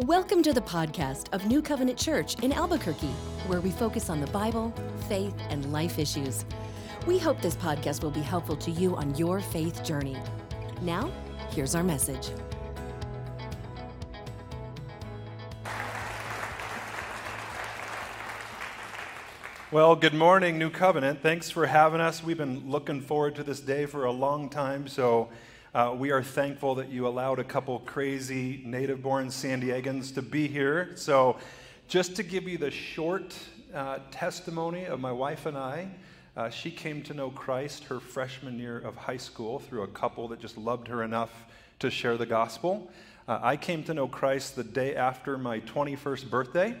Welcome to the podcast of New Covenant Church in Albuquerque, where we focus on the Bible, faith, and life issues. We hope this podcast will be helpful to you on your faith journey. Now, here's our message. Well, good morning, New Covenant. Thanks for having us. We've been looking forward to this day for a long time, so uh, we are thankful that you allowed a couple crazy native born San Diegans to be here. So, just to give you the short uh, testimony of my wife and I, uh, she came to know Christ her freshman year of high school through a couple that just loved her enough to share the gospel. Uh, I came to know Christ the day after my 21st birthday.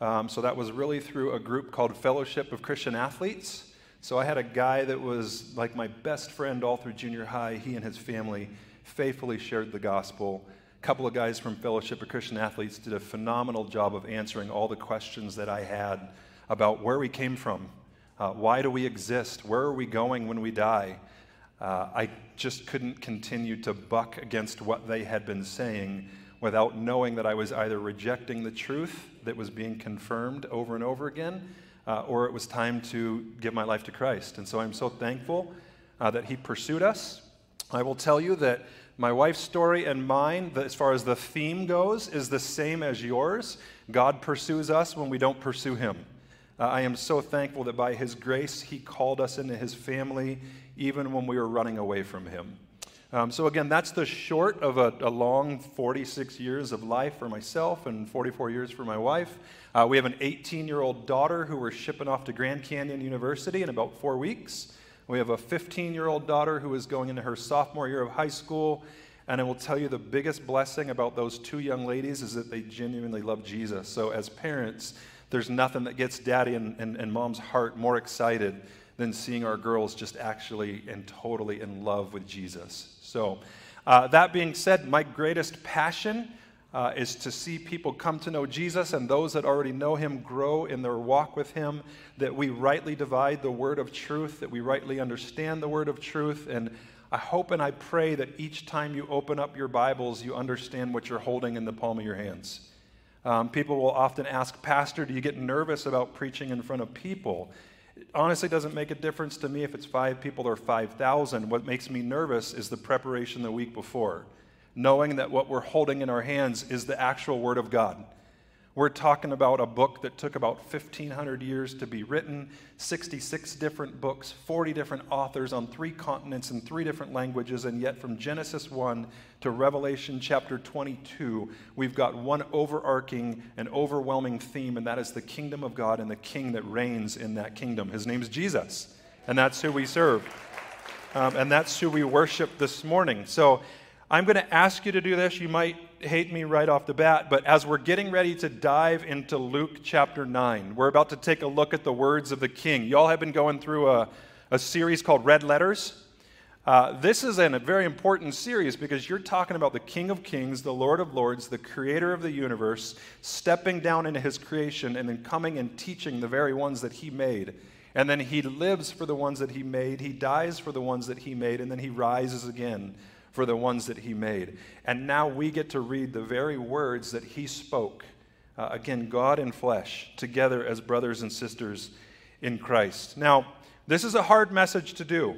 Um, so that was really through a group called Fellowship of Christian Athletes. So I had a guy that was like my best friend all through junior high. He and his family faithfully shared the gospel. A couple of guys from Fellowship of Christian Athletes did a phenomenal job of answering all the questions that I had about where we came from, uh, why do we exist, where are we going when we die. Uh, I just couldn't continue to buck against what they had been saying without knowing that I was either rejecting the truth that was being confirmed over and over again, uh, or it was time to give my life to Christ. And so I'm so thankful uh, that He pursued us. I will tell you that my wife's story and mine, as far as the theme goes, is the same as yours. God pursues us when we don't pursue Him. Uh, I am so thankful that by His grace, He called us into His family even when we were running away from Him. Um, so, again, that's the short of a, a, long 46 years of life for myself and 44 years for my wife. Uh, we have an 18 year old daughter who we're shipping off to Grand Canyon University in about four weeks. We have a 15 year old daughter who is going into her sophomore year of high school. And I will tell you the biggest blessing about those two young ladies is that they genuinely love Jesus. So, as parents, there's nothing that gets daddy and, and, and mom's heart more excited than seeing our girls just actually and totally in love with Jesus. So, uh, that being said, my greatest passion uh, is to see people come to know Jesus and those that already know him grow in their walk with him, that we rightly divide the word of truth, that we rightly understand the word of truth. And I hope and I pray that each time you open up your Bibles, you understand what you're holding in the palm of your hands. Um, people will often ask, Pastor, do you get nervous about preaching in front of people? It honestly doesn't make a difference to me if it's five people or 5,000. What makes me nervous is the preparation the week before, knowing that what we're holding in our hands is the actual Word of God. We're talking about a book that took about 1,500 years to be written, 66 different books, 40 different authors on three continents in three different languages, and yet from Genesis 1 to Revelation chapter 22, we've got one overarching and overwhelming theme, and that is the kingdom of God and the king that reigns in that kingdom. His name's Jesus, and that's who we serve. Um, and that's who we worship this morning. So I'm going to ask you to do this. You might hate me right off the bat, but as we're getting ready to dive into Luke chapter 9, we're about to take a look at the words of the king. Y'all have been going through a, a series called Red Letters. Uh, this is an, a very important series because you're talking about the King of Kings, the Lord of Lords, the creator of the universe, stepping down into his creation and then coming and teaching the very ones that he made. And then he lives for the ones that he made, he dies for the ones that he made, and then he rises again for the ones that he made. And now we get to read the very words that he spoke. Uh, again, God and flesh, together as brothers and sisters in Christ. Now, this is a hard message to do.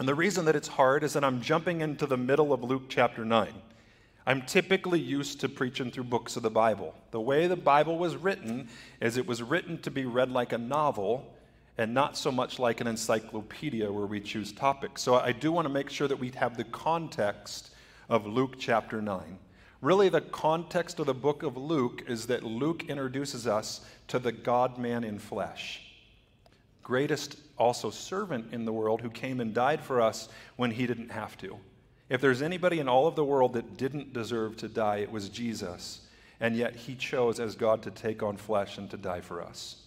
And the reason that it's hard is that I'm jumping into the middle of Luke chapter 9. I'm typically used to preaching through books of the Bible. The way the Bible was written is it was written to be read like a novel and not so much like an encyclopedia where we choose topics. So I do want to make sure that we have the context of Luke chapter 9. Really, the context of the book of Luke is that Luke introduces us to the God man in flesh. Greatest also servant in the world who came and died for us when he didn't have to. If there's anybody in all of the world that didn't deserve to die, it was Jesus. And yet he chose as God to take on flesh and to die for us.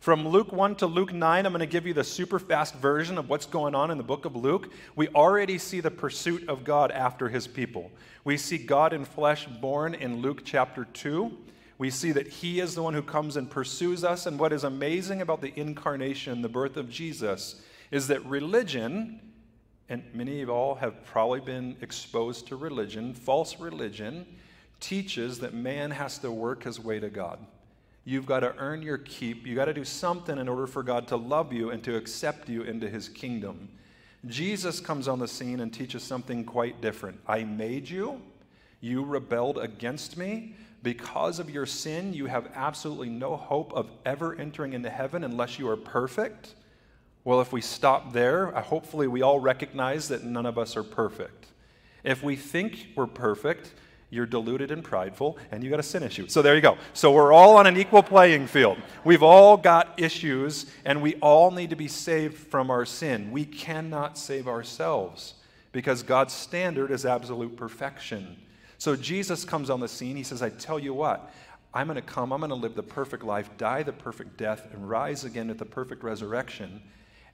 From Luke 1 to Luke 9, I'm going to give you the super fast version of what's going on in the book of Luke. We already see the pursuit of God after his people. We see God in flesh born in Luke chapter 2. We see that he is the one who comes and pursues us. And what is amazing about the incarnation, the birth of Jesus, is that religion, and many of all have probably been exposed to religion, false religion, teaches that man has to work his way to God. You've got to earn your keep. You've got to do something in order for God to love you and to accept you into his kingdom. Jesus comes on the scene and teaches something quite different. I made you, you rebelled against me. Because of your sin, you have absolutely no hope of ever entering into heaven unless you are perfect. Well, if we stop there, hopefully we all recognize that none of us are perfect. If we think we're perfect, you're deluded and prideful, and you got a sin issue. So there you go. So we're all on an equal playing field. We've all got issues, and we all need to be saved from our sin. We cannot save ourselves because God's standard is absolute perfection. So Jesus comes on the scene. He says, I tell you what, I'm going to come, I'm going to live the perfect life, die the perfect death, and rise again at the perfect resurrection.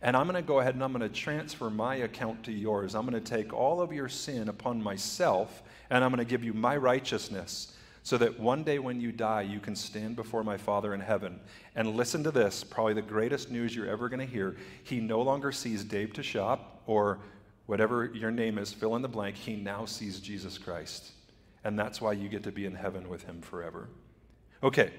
And I'm going to go ahead and I'm going to transfer my account to yours. I'm going to take all of your sin upon myself and I'm going to give you my righteousness so that one day when you die, you can stand before my Father in heaven. And listen to this probably the greatest news you're ever going to hear. He no longer sees Dave Deshop or whatever your name is, fill in the blank. He now sees Jesus Christ. And that's why you get to be in heaven with him forever. Okay,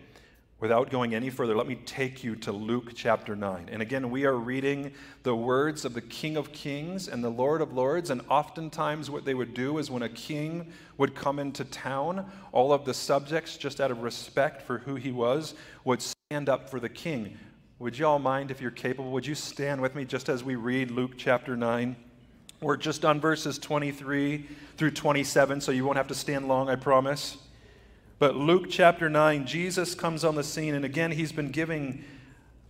Without going any further, let me take you to Luke chapter 9. And again, we are reading the words of the King of Kings and the Lord of Lords. And oftentimes, what they would do is when a king would come into town, all of the subjects, just out of respect for who he was, would stand up for the king. Would you all mind, if you're capable, would you stand with me just as we read Luke chapter 9? We're just on verses 23 through 27, so you won't have to stand long, I promise. But Luke chapter 9, Jesus comes on the scene, and again, he's been giving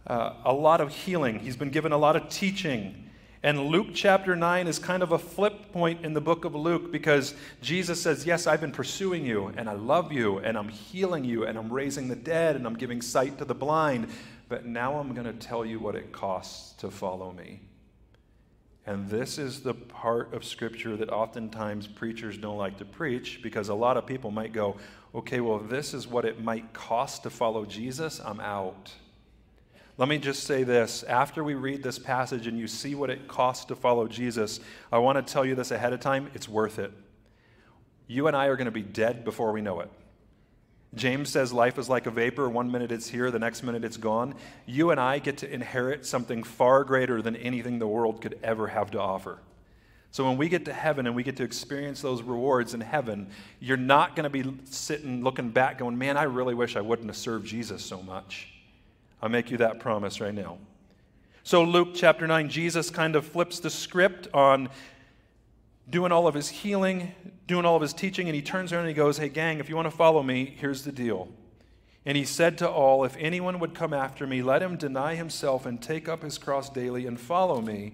uh, a lot of healing, he's been given a lot of teaching. And Luke chapter 9 is kind of a flip point in the book of Luke because Jesus says, Yes, I've been pursuing you, and I love you, and I'm healing you, and I'm raising the dead, and I'm giving sight to the blind. But now I'm going to tell you what it costs to follow me. And this is the part of Scripture that oftentimes preachers don't like to preach because a lot of people might go, okay, well, this is what it might cost to follow Jesus, I'm out. Let me just say this. After we read this passage and you see what it costs to follow Jesus, I want to tell you this ahead of time it's worth it. You and I are going to be dead before we know it. James says life is like a vapor. One minute it's here, the next minute it's gone. You and I get to inherit something far greater than anything the world could ever have to offer. So when we get to heaven and we get to experience those rewards in heaven, you're not going to be sitting looking back going, man, I really wish I wouldn't have served Jesus so much. I'll make you that promise right now. So, Luke chapter 9, Jesus kind of flips the script on doing all of his healing, doing all of his teaching, and he turns around and he goes, Hey, gang, if you want to follow me, here's the deal. And he said to all, If anyone would come after me, let him deny himself and take up his cross daily and follow me.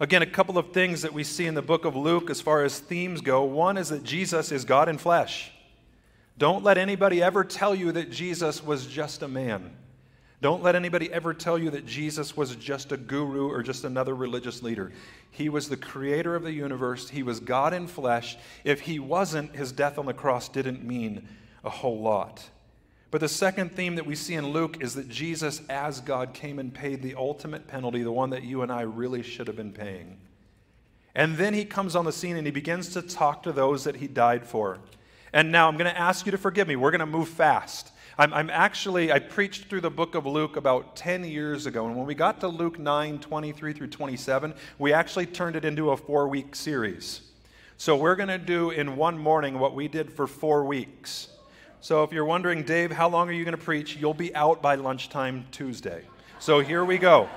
Again, a couple of things that we see in the book of Luke as far as themes go. One is that Jesus is God in flesh. Don't let anybody ever tell you that Jesus was just a man. Don't let anybody ever tell you that Jesus was just a guru or just another religious leader. He was the creator of the universe, He was God in flesh. If He wasn't, His death on the cross didn't mean a whole lot. But the second theme that we see in Luke is that Jesus, as God, came and paid the ultimate penalty, the one that you and I really should have been paying. And then he comes on the scene and he begins to talk to those that he died for. And now I'm going to ask you to forgive me. We're going to move fast. I'm, I'm, actually, I preached through the book of Luke about 10 years ago. And when we got to Luke 9, 23 through 27, we actually turned it into a four week series. So we're going to do in one morning what we did for four weeks. So if you're wondering, Dave, how long are you going to preach? You'll be out by lunchtime Tuesday. So here we go.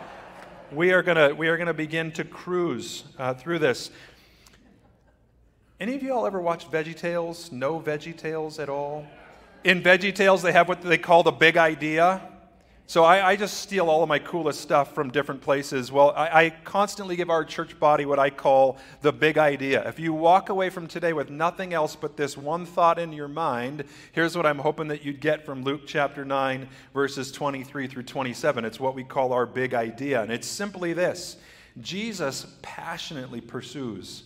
We are going to we are going to begin to cruise uh, through this. Any of you all ever watched Veggie Tales? No Veggie Tales at all? In Veggie Tales, they have what they call the big idea. So I, I, just steal all of my coolest stuff from different places. Well, I, I, constantly give our church body what I call the big idea. If you walk away from today with nothing else but this one thought in your mind, here's what I'm hoping that you'd get from Luke chapter 9, verses 23 through 27. It's what we call our big idea. And it's simply this Jesus passionately pursues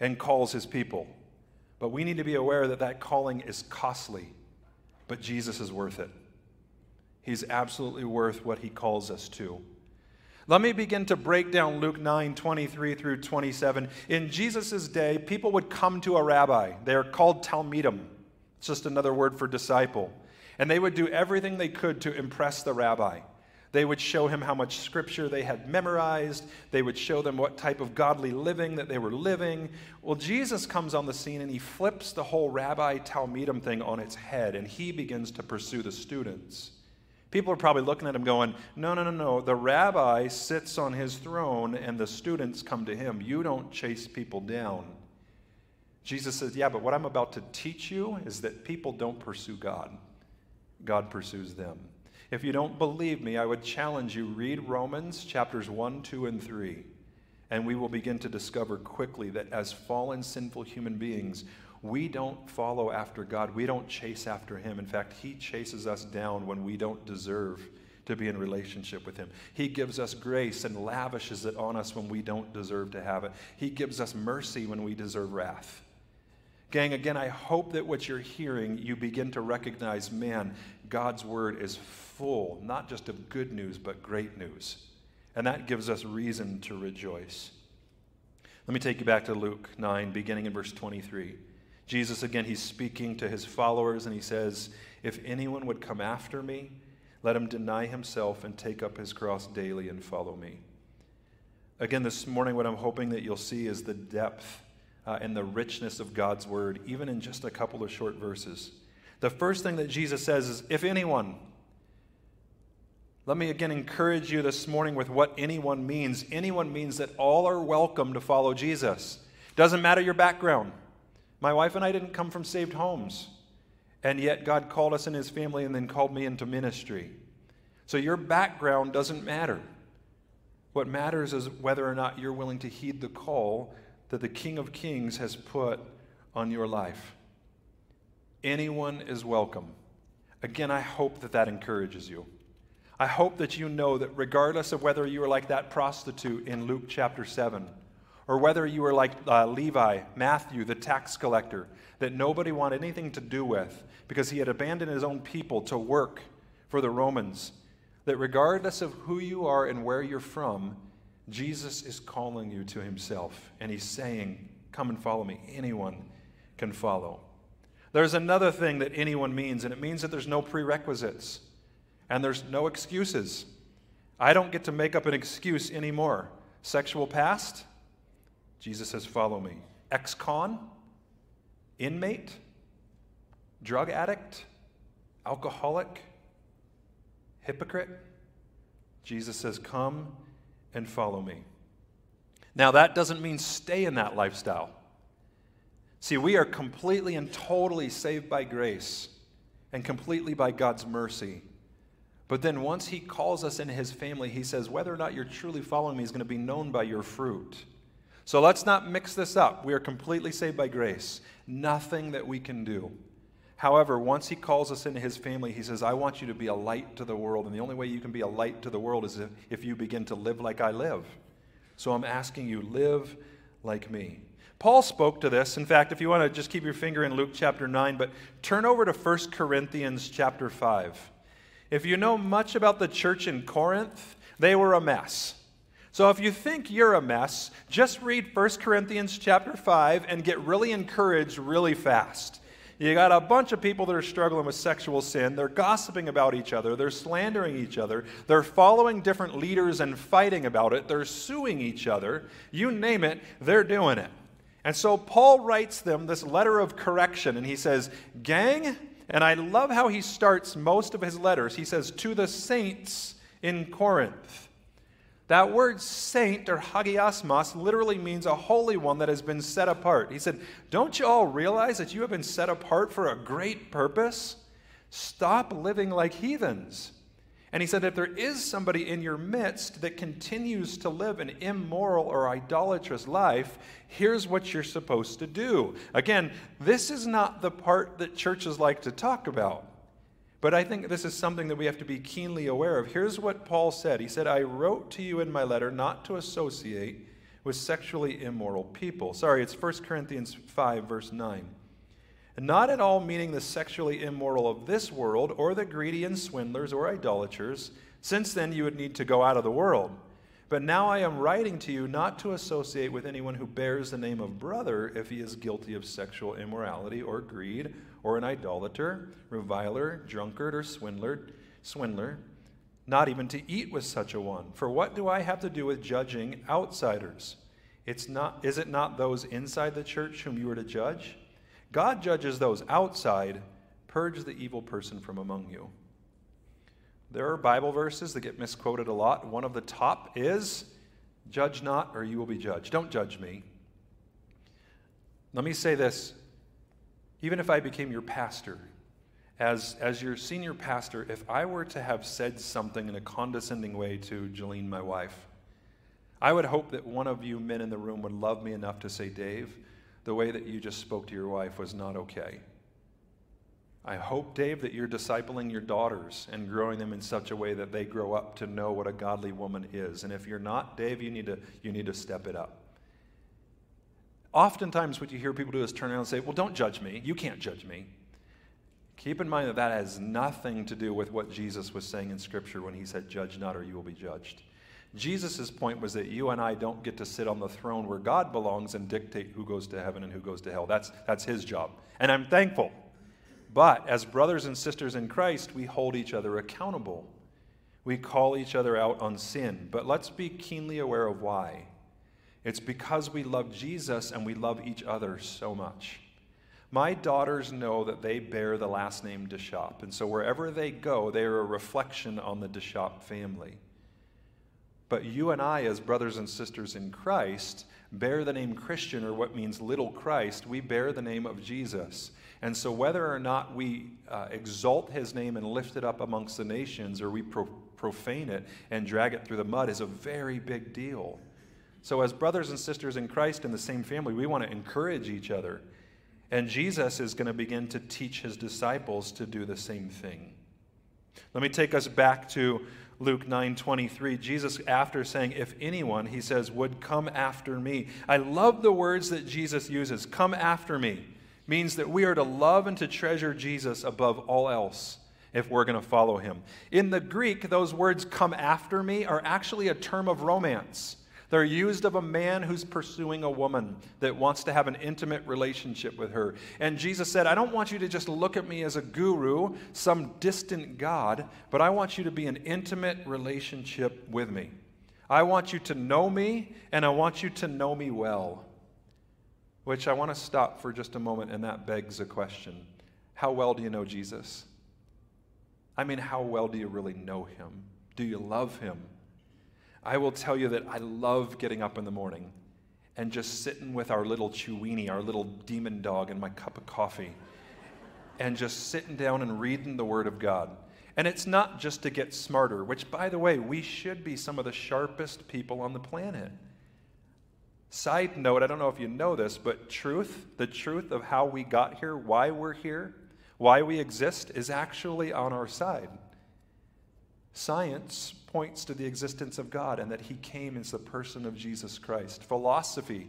and calls his people. But we need to be aware that that calling is costly, but Jesus is worth it. He's absolutely worth what he calls us to. Let me begin to break down Luke 9 23 through 27. In Jesus' day, people would come to a rabbi. They're called Talmidim, it's just another word for disciple. And they would do everything they could to impress the rabbi. They would show him how much scripture they had memorized. They would show them what type of godly living that they were living. Well, Jesus comes on the scene and he flips the whole rabbi Talmidim thing on its head and he begins to pursue the students. People are probably looking at him going, No, no, no, no. The rabbi sits on his throne and the students come to him. You don't chase people down. Jesus says, Yeah, but what I'm about to teach you is that people don't pursue God, God pursues them. If you don't believe me, I would challenge you read Romans chapters 1, 2, and 3, and we will begin to discover quickly that as fallen, sinful human beings, we don't follow after God. We don't chase after Him. In fact, He chases us down when we don't deserve to be in relationship with Him. He gives us grace and lavishes it on us when we don't deserve to have it. He gives us mercy when we deserve wrath. Gang, again, I hope that what you're hearing, you begin to recognize man, God's word is full, not just of good news, but great news. And that gives us reason to rejoice. Let me take you back to Luke 9, beginning in verse 23. Jesus, again, he's speaking to his followers and he says, If anyone would come after me, let him deny himself and take up his cross daily and follow me. Again, this morning, what I'm hoping that you'll see is the depth uh, and the richness of God's word, even in just a couple of short verses. The first thing that Jesus says is, If anyone, let me again encourage you this morning with what anyone means. Anyone means that all are welcome to follow Jesus. Doesn't matter your background. My wife and I didn't come from saved homes, and yet God called us in His family and then called me into ministry. So your background doesn't matter. What matters is whether or not you're willing to heed the call that the King of Kings has put on your life. Anyone is welcome. Again, I hope that that encourages you. I hope that you know that regardless of whether you are like that prostitute in Luke chapter 7, or whether you were like uh, Levi, Matthew, the tax collector, that nobody wanted anything to do with because he had abandoned his own people to work for the Romans, that regardless of who you are and where you're from, Jesus is calling you to himself and he's saying, Come and follow me. Anyone can follow. There's another thing that anyone means, and it means that there's no prerequisites and there's no excuses. I don't get to make up an excuse anymore. Sexual past? Jesus says, Follow me. Ex con, inmate, drug addict, alcoholic, hypocrite. Jesus says, Come and follow me. Now, that doesn't mean stay in that lifestyle. See, we are completely and totally saved by grace and completely by God's mercy. But then once He calls us into His family, He says, whether or not you're truly following me is going to be known by your fruit. So let's not mix this up. We are completely saved by grace, nothing that we can do. However, once he calls us into his family, he says, I want you to be a light to the world. And the only way you can be a light to the world is if, if you begin to live like I live. So I'm asking you, live like me. Paul spoke to this. In fact, if you want to just keep your finger in Luke chapter 9, but turn over to 1 Corinthians chapter 5. If you know much about the church in Corinth, they were a mess. So if you think you're a mess, just read 1 Corinthians chapter 5 and get really encouraged really fast. You got a bunch of people that are struggling with sexual sin. They're gossiping about each other. They're slandering each other. They're following different leaders and fighting about it. They're suing each other. You name it, they're doing it. And so Paul writes them this letter of correction, and he says, Gang, and I love how he starts most of his letters. He says, To the saints in Corinth. That word saint or hagiasmos literally means a holy one that has been set apart. He said, Don't you all realize that you have been set apart for a great purpose? Stop living like heathens. And he said, if there is somebody in your midst that continues to live an immoral or idolatrous life, here's what you're supposed to do. Again, this is not the part that churches like to talk about. But I think this is something that we have to be keenly aware of. Here's what Paul said He said, I wrote to you in my letter not to associate with sexually immoral people. Sorry, it's 1 Corinthians 5, verse 9 not at all meaning the sexually immoral of this world, or the greedy and swindlers or idolaters, since then you would need to go out of the world. But now I am writing to you not to associate with anyone who bears the name of brother if he is guilty of sexual immorality or greed, or an idolater, reviler, drunkard, or swindler, swindler, not even to eat with such a one. For what do I have to do with judging outsiders? It's not, is it not those inside the church whom you are to judge? God judges those outside. Purge the evil person from among you. There are Bible verses that get misquoted a lot. One of the top is Judge not, or you will be judged. Don't judge me. Let me say this even if I became your pastor, as, as your senior pastor, if I were to have said something in a condescending way to Jolene, my wife, I would hope that one of you men in the room would love me enough to say, Dave, the way that you just spoke to your wife was not okay. I hope, Dave, that you're discipling your daughters and growing them in such a way that they grow up to know what a godly woman is. And if you're not, Dave, you need to, you need to step it up. Oftentimes, what you hear people do is turn around and say, Well, don't judge me. You can't judge me. Keep in mind that that has nothing to do with what Jesus was saying in Scripture when he said, Judge not, or you will be judged. Jesus' point was that you and I don't get to sit on the throne where God belongs and dictate who goes to heaven and who goes to hell. That's, that's his job. And I'm thankful. But as brothers and sisters in Christ, we hold each other accountable. We call each other out on sin. But let's be keenly aware of why. It's because we love Jesus and we love each other so much. My daughters know that they bear the last name Deshop, and so wherever they go, they are a reflection on the Deshop family. But you and I, as brothers and sisters in Christ, bear the name Christian, or what means little Christ. We bear the name of Jesus. And so, whether or not we uh, exalt his name and lift it up amongst the nations, or we pro- profane it and drag it through the mud, is a very big deal. So, as brothers and sisters in Christ in the same family, we want to encourage each other. And Jesus is going to begin to teach his disciples to do the same thing. Let me take us back to Luke 9:23, Jesus after saying if anyone he says would come after me. I love the words that Jesus uses. Come after me means that we are to love and to treasure Jesus above all else if we're going to follow him. In the Greek, those words come after me are actually a term of romance. They're used of a man who's pursuing a woman that wants to have an intimate relationship with her. And Jesus said, I don't want you to just look at me as a guru, some distant God, but I want you to be an intimate relationship with me. I want you to know me, and I want you to know me well. Which I want to stop for just a moment, and that begs a question How well do you know Jesus? I mean, how well do you really know him? Do you love him? I will tell you that I love getting up in the morning and just sitting with our little Chewini, our little demon dog, and my cup of coffee, and just sitting down and reading the Word of God. And it's not just to get smarter, which, by the way, we should be some of the sharpest people on the planet. Side note, I don't know if you know this, but truth, the truth of how we got here, why we're here, why we exist, is actually on our side. Science points to the existence of God and that he came as the person of Jesus Christ. Philosophy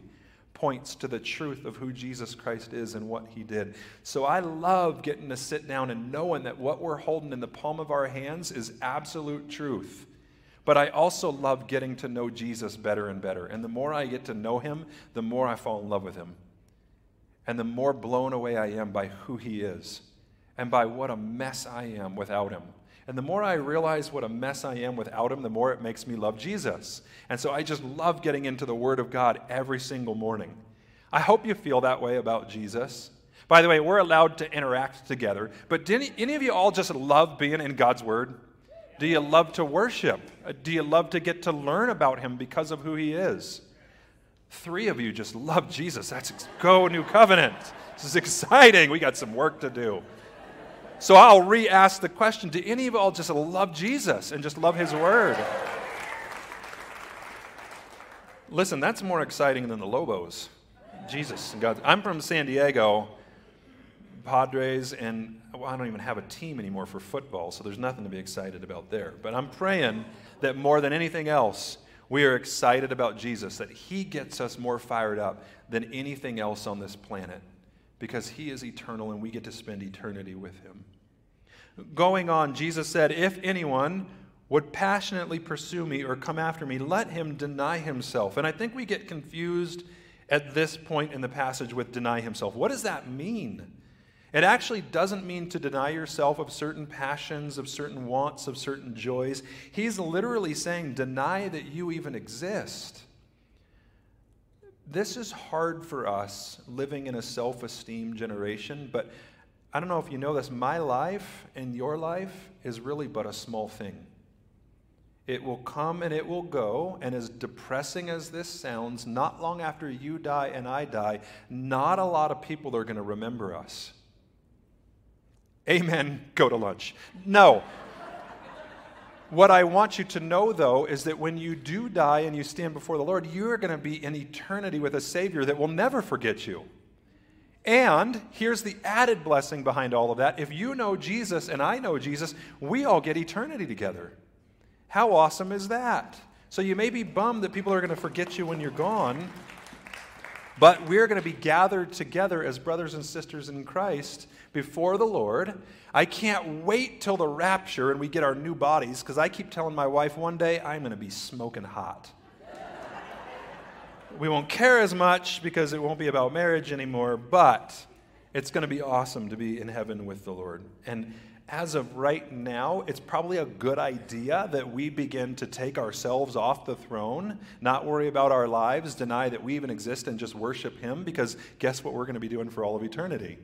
points to the truth of who Jesus Christ is and what he did. So I love getting to sit down and knowing that what we're holding in the palm of our hands is absolute truth. But I also love getting to know Jesus better and better. And the more I get to know him, the more I fall in love with him. And the more blown away I am by who he is and by what a mess I am without him. And the more I realize what a mess I am without Him, the more it makes me love Jesus. And so I just love getting into the Word of God every single morning. I hope you feel that way about Jesus. By the way, we're allowed to interact together, but did any, any of you all just love being in God's Word? Do you love to worship? Uh, do you love to get to learn about Him because of who He is? Three of you just love Jesus. That's go, New Covenant. This is exciting. We got some work to do. So I'll re ask the question Do any of y'all just love Jesus and just love his word? Listen, that's more exciting than the Lobos. Jesus and God. I'm from San Diego, Padres, and well, I don't even have a team anymore for football, so there's nothing to be excited about there. But I'm praying that more than anything else, we are excited about Jesus, that He gets us more fired up than anything else on this planet because He is eternal and we get to spend eternity with Him. Going on, Jesus said, If anyone would passionately pursue me or come after me, let him deny himself. And I think we get confused at this point in the passage with deny himself. What does that mean? It actually doesn't mean to deny yourself of certain passions, of certain wants, of certain joys. He's literally saying, deny that you even exist. This is hard for us living in a self esteem generation, but I don't know if you know this. My life and your life is really but a small thing. It will come and it will go, and as depressing as this sounds, not long after you die and I die, not a lot of people are going to remember us. Amen, go to lunch. No. what I want you to know, though, is that when you do die and you stand before the Lord, you are going to be in eternity with a Savior that will never forget you. And here's the added blessing behind all of that. If you know Jesus and I know Jesus, we all get eternity together. How awesome is that? So you may be bummed that people are going to forget you when you're gone, but we're going to be gathered together as brothers and sisters in Christ before the Lord. I can't wait till the rapture and we get our new bodies because I keep telling my wife one day I'm going to be smoking hot. we won't care as much because it won't be about marriage anymore, but it's going to be awesome to be in heaven with the Lord. And as of right now, it's probably a good idea that we begin to take ourselves off the throne, not worry about our lives, deny that we even exist, and just worship Him, because guess what we're going to be doing for all of eternity?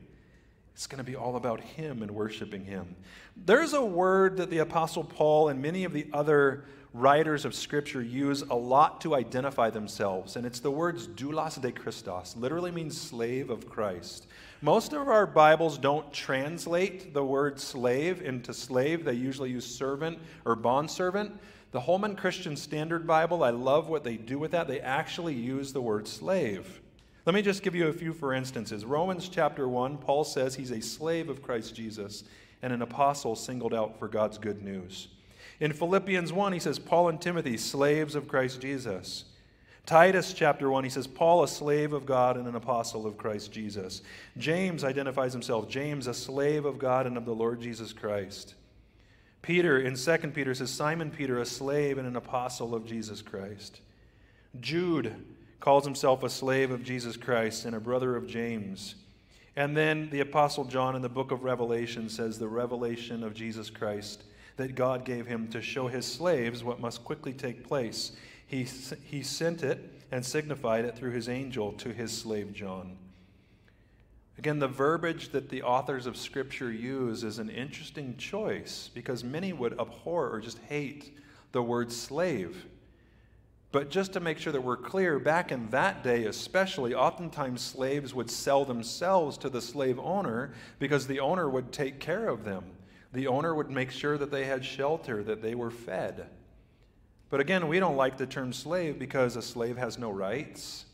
It's going to be all about Him and worshiping Him. There's a word that the Apostle Paul and many of the other writers of Scripture use a lot to identify themselves, and it's the words doulos de Christos, literally means slave of Christ. Most of our Bibles don't translate the word slave into slave, they usually use servant or bondservant. The Holman Christian Standard Bible, I love what they do with that. They actually use the word slave. Let me just give you a few for instances. Romans chapter 1, Paul says he's a slave of Christ Jesus and an apostle singled out for God's good news. In Philippians 1, he says, Paul and Timothy, slaves of Christ Jesus. Titus chapter 1, he says, Paul, a slave of God and an apostle of Christ Jesus. James identifies himself, James, a slave of God and of the Lord Jesus Christ. Peter, in 2 Peter, says, Simon Peter, a slave and an apostle of Jesus Christ. Jude, calls himself a slave of Jesus Christ and a brother of James. And then the Apostle John in the book of Revelation says the revelation of Jesus Christ that God gave him to show his slaves what must quickly take place. He, he sent it and signified it through his angel to his slave John. Again, the verbiage that the authors of Scripture use is an interesting choice because many would abhor or just hate the word slave. But just to make sure that we're clear, back in that day especially, oftentimes slaves would sell themselves to the slave owner because the owner would take care of them. The owner would make sure that they had shelter, that they were fed. But again, we don't like the term slave because a slave has no rights.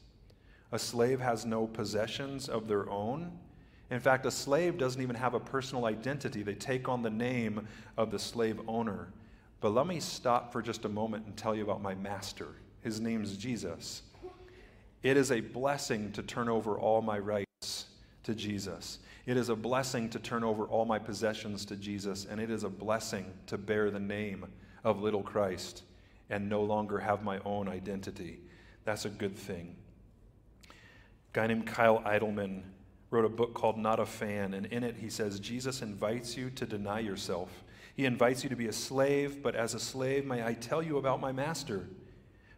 A slave has no possessions of their own. In fact, a slave doesn't even have a personal identity. They take on the name of the slave owner. But let me stop for just a moment and tell you about my master. His name's Jesus. It is a blessing to turn over all my rights to Jesus. It is a blessing to turn over all my possessions to Jesus, and it is a blessing to bear the name of little Christ and no longer have my own identity. That's a good thing. A guy named Kyle Idleman wrote a book called Not a Fan, and in it he says Jesus invites you to deny yourself. He invites you to be a slave, but as a slave, may I tell you about my master?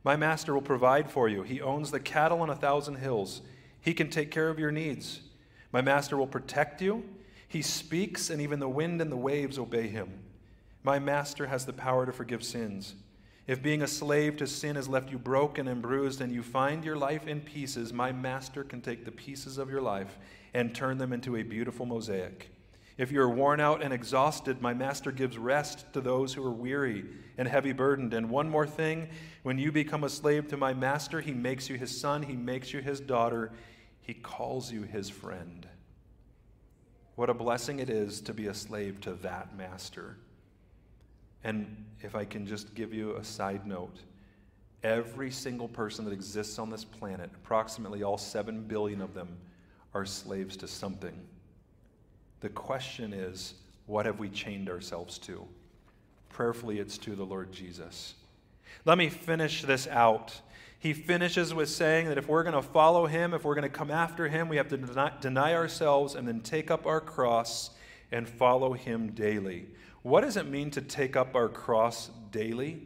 My master will provide for you. He owns the cattle on a thousand hills. He can take care of your needs. My master will protect you. He speaks, and even the wind and the waves obey him. My master has the power to forgive sins. If being a slave to sin has left you broken and bruised, and you find your life in pieces, my master can take the pieces of your life and turn them into a beautiful mosaic. If you're worn out and exhausted, my master gives rest to those who are weary and heavy burdened. And one more thing when you become a slave to my master, he makes you his son, he makes you his daughter, he calls you his friend. What a blessing it is to be a slave to that master. And if I can just give you a side note, every single person that exists on this planet, approximately all 7 billion of them, are slaves to something. The question is, what have we chained ourselves to? Prayerfully, it's to the Lord Jesus. Let me finish this out. He finishes with saying that if we're going to follow him, if we're going to come after him, we have to deny, deny ourselves and then take up our cross and follow him daily. What does it mean to take up our cross daily?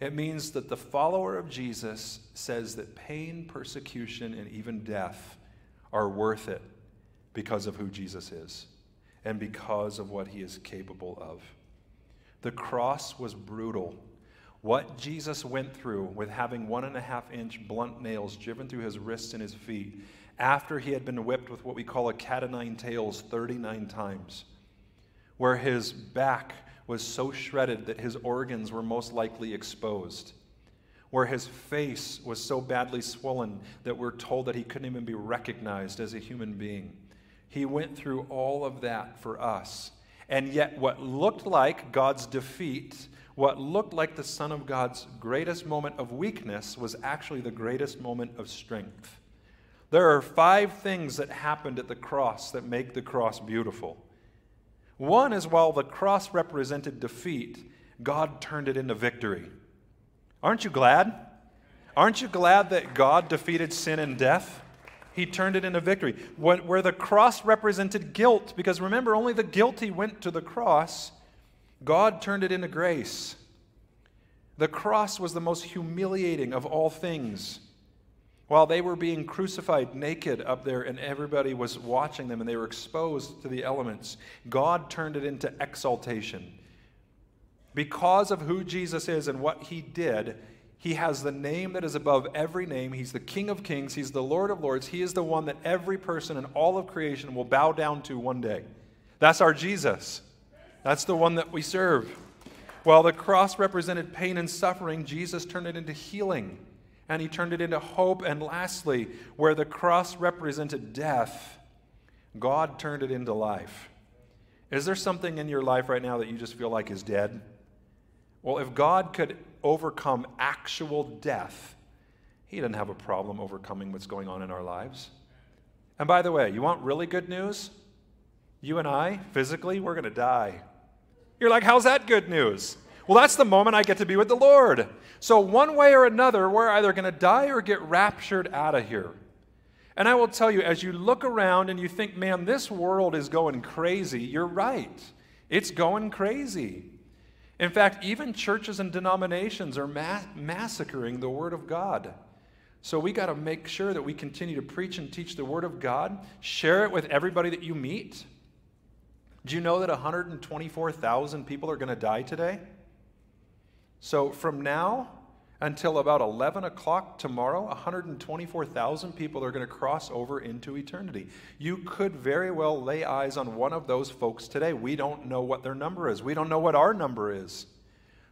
It means that the follower of Jesus says that pain, persecution, and even death are worth it because of who Jesus is and because of what he is capable of. The cross was brutal. What Jesus went through with having one and a half inch blunt nails driven through his wrists and his feet after he had been whipped with what we call a cat o' nine tails 39 times, where his back was so shredded that his organs were most likely exposed, where his face was so badly swollen that we're told that he couldn't even be recognized as a human being he went through all of that for us. And yet, what looked like God's defeat, what looked like the Son of God's greatest moment of weakness, was actually the greatest moment of strength. There are five things that happened at the cross that make the cross beautiful. One is while the cross represented defeat, God turned it into victory. Aren't you glad? Aren't you glad that God defeated sin and death? he turned it into victory. Where the cross represented guilt, because remember, only the guilty went to the cross, God turned it into grace. The cross was the most humiliating of all things. While they were being crucified naked up there and everybody was watching them and they were exposed to the elements, God turned it into exaltation. Because of who Jesus is and what he did, he has the name that is above every name. He's the King of kings. He's the Lord of lords. He is the one that every person in all of creation will bow down to one day. That's our Jesus. That's the one that we serve. While the cross represented pain and suffering, Jesus turned it into healing and he turned it into hope. And lastly, where the cross represented death, God turned it into life. Is there something in your life right now that you just feel like is dead? Well, if God could overcome actual death, he doesn't have a problem overcoming what's going on in our lives. And by the way, you want really good news? You and I, physically, we're going to die. You're like, how's that good news? Well, that's the moment I get to be with the Lord. So, one way or another, we're either going to die or get raptured out of here. And I will tell you, as you look around and you think, man, this world is going crazy, you're right. It's going crazy. In fact, even churches and denominations are ma- massacring the Word of God. So we got to make sure that we continue to preach and teach the Word of God, share it with everybody that you meet. Do you know that 124,000 people are going to die today? So from now until about 11 o'clock tomorrow, 124,000 people are going to cross over into eternity. You could very well lay eyes on one of those folks today. We don't know what their number is, we don't know what our number is.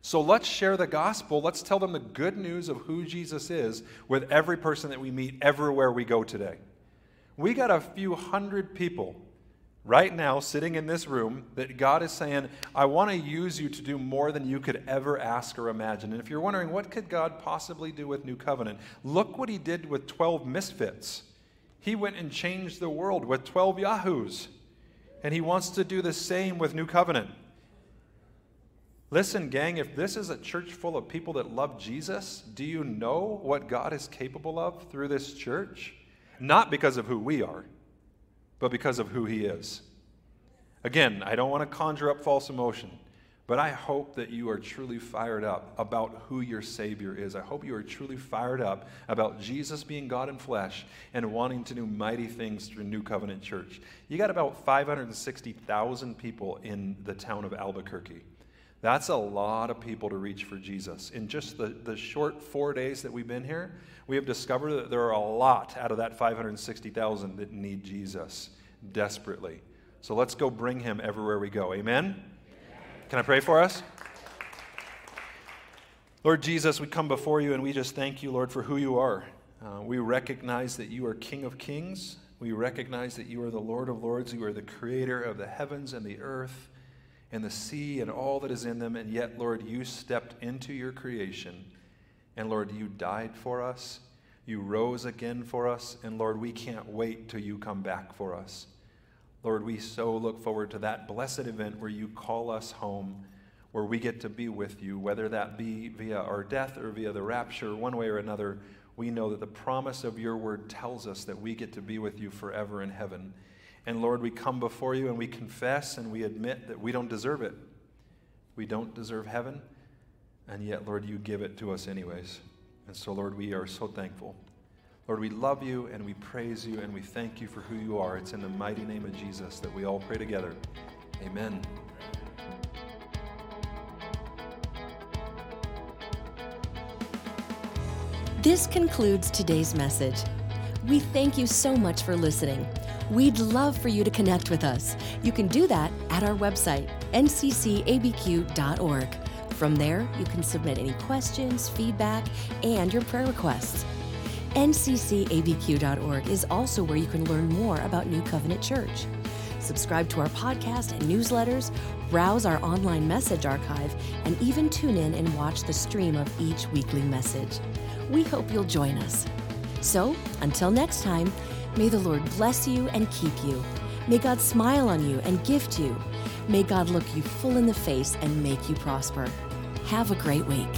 So let's share the gospel. Let's tell them the good news of who Jesus is with every person that we meet everywhere we go today. We got a few hundred people right now, sitting in this room, that God is saying, I want to use you to do more than you could ever ask or imagine. And if you're wondering, what could God possibly do with New Covenant? Look what he did with 12 misfits. He went and changed the world with 12 Yahoos. And he wants to do the same with New Covenant. Listen, gang, if this is a church full of people that love Jesus, do you know what God is capable of through this church? Not because of who we are but because of who He is. Again, I don't want to conjure up false emotion, but I hope that you are truly fired up about who your Savior is. I hope you are truly fired up about Jesus being God in flesh and wanting to do mighty things through New Covenant Church. You got about 560,000 people in the town of Albuquerque. That's a lot of people to reach for Jesus. In just the, the short four days that we've been here, we have discovered that there are a lot out of that 560,000 that need Jesus desperately. So let's go bring him everywhere we go. Amen? Can I pray for us? Lord Jesus, we come before you and we just thank you, Lord, for who you are. Uh, we recognize that you are King of Kings. We recognize that you are the Lord of Lords. You are the creator of the heavens and the earth and the sea and all that is in them. And yet, Lord, you stepped into your creation. And Lord, you died for us. You rose again for us. And Lord, we can't wait till you come back for us. Lord, we so look forward to that blessed event where you call us home, where we get to be with you, whether that be via our death or via the rapture, one way or another. We know that the promise of your word tells us that we get to be with you forever in heaven. And Lord, we come before you and we confess and we admit that we don't deserve it. We don't deserve heaven, and yet, Lord, you give it to us anyways. And so, Lord, we are so thankful. Lord, we love you and we praise you and we thank you for who you are. It's in the mighty name of Jesus that we all pray together. Amen. This concludes today's message. We thank you so much for listening. We'd love for you to connect with us. You can do that at our website, nccabq.org. From there, you can submit any questions, feedback, and your prayer requests. NCCABQ.org is also where you can learn more about New Covenant Church. Subscribe to our podcast and newsletters, browse our online message archive, and even tune in and watch the stream of each weekly message. We hope you'll join us. So, until next time, may the Lord bless you and keep you. May God smile on you and gift you. May God look you full in the face and make you prosper. Have a great week.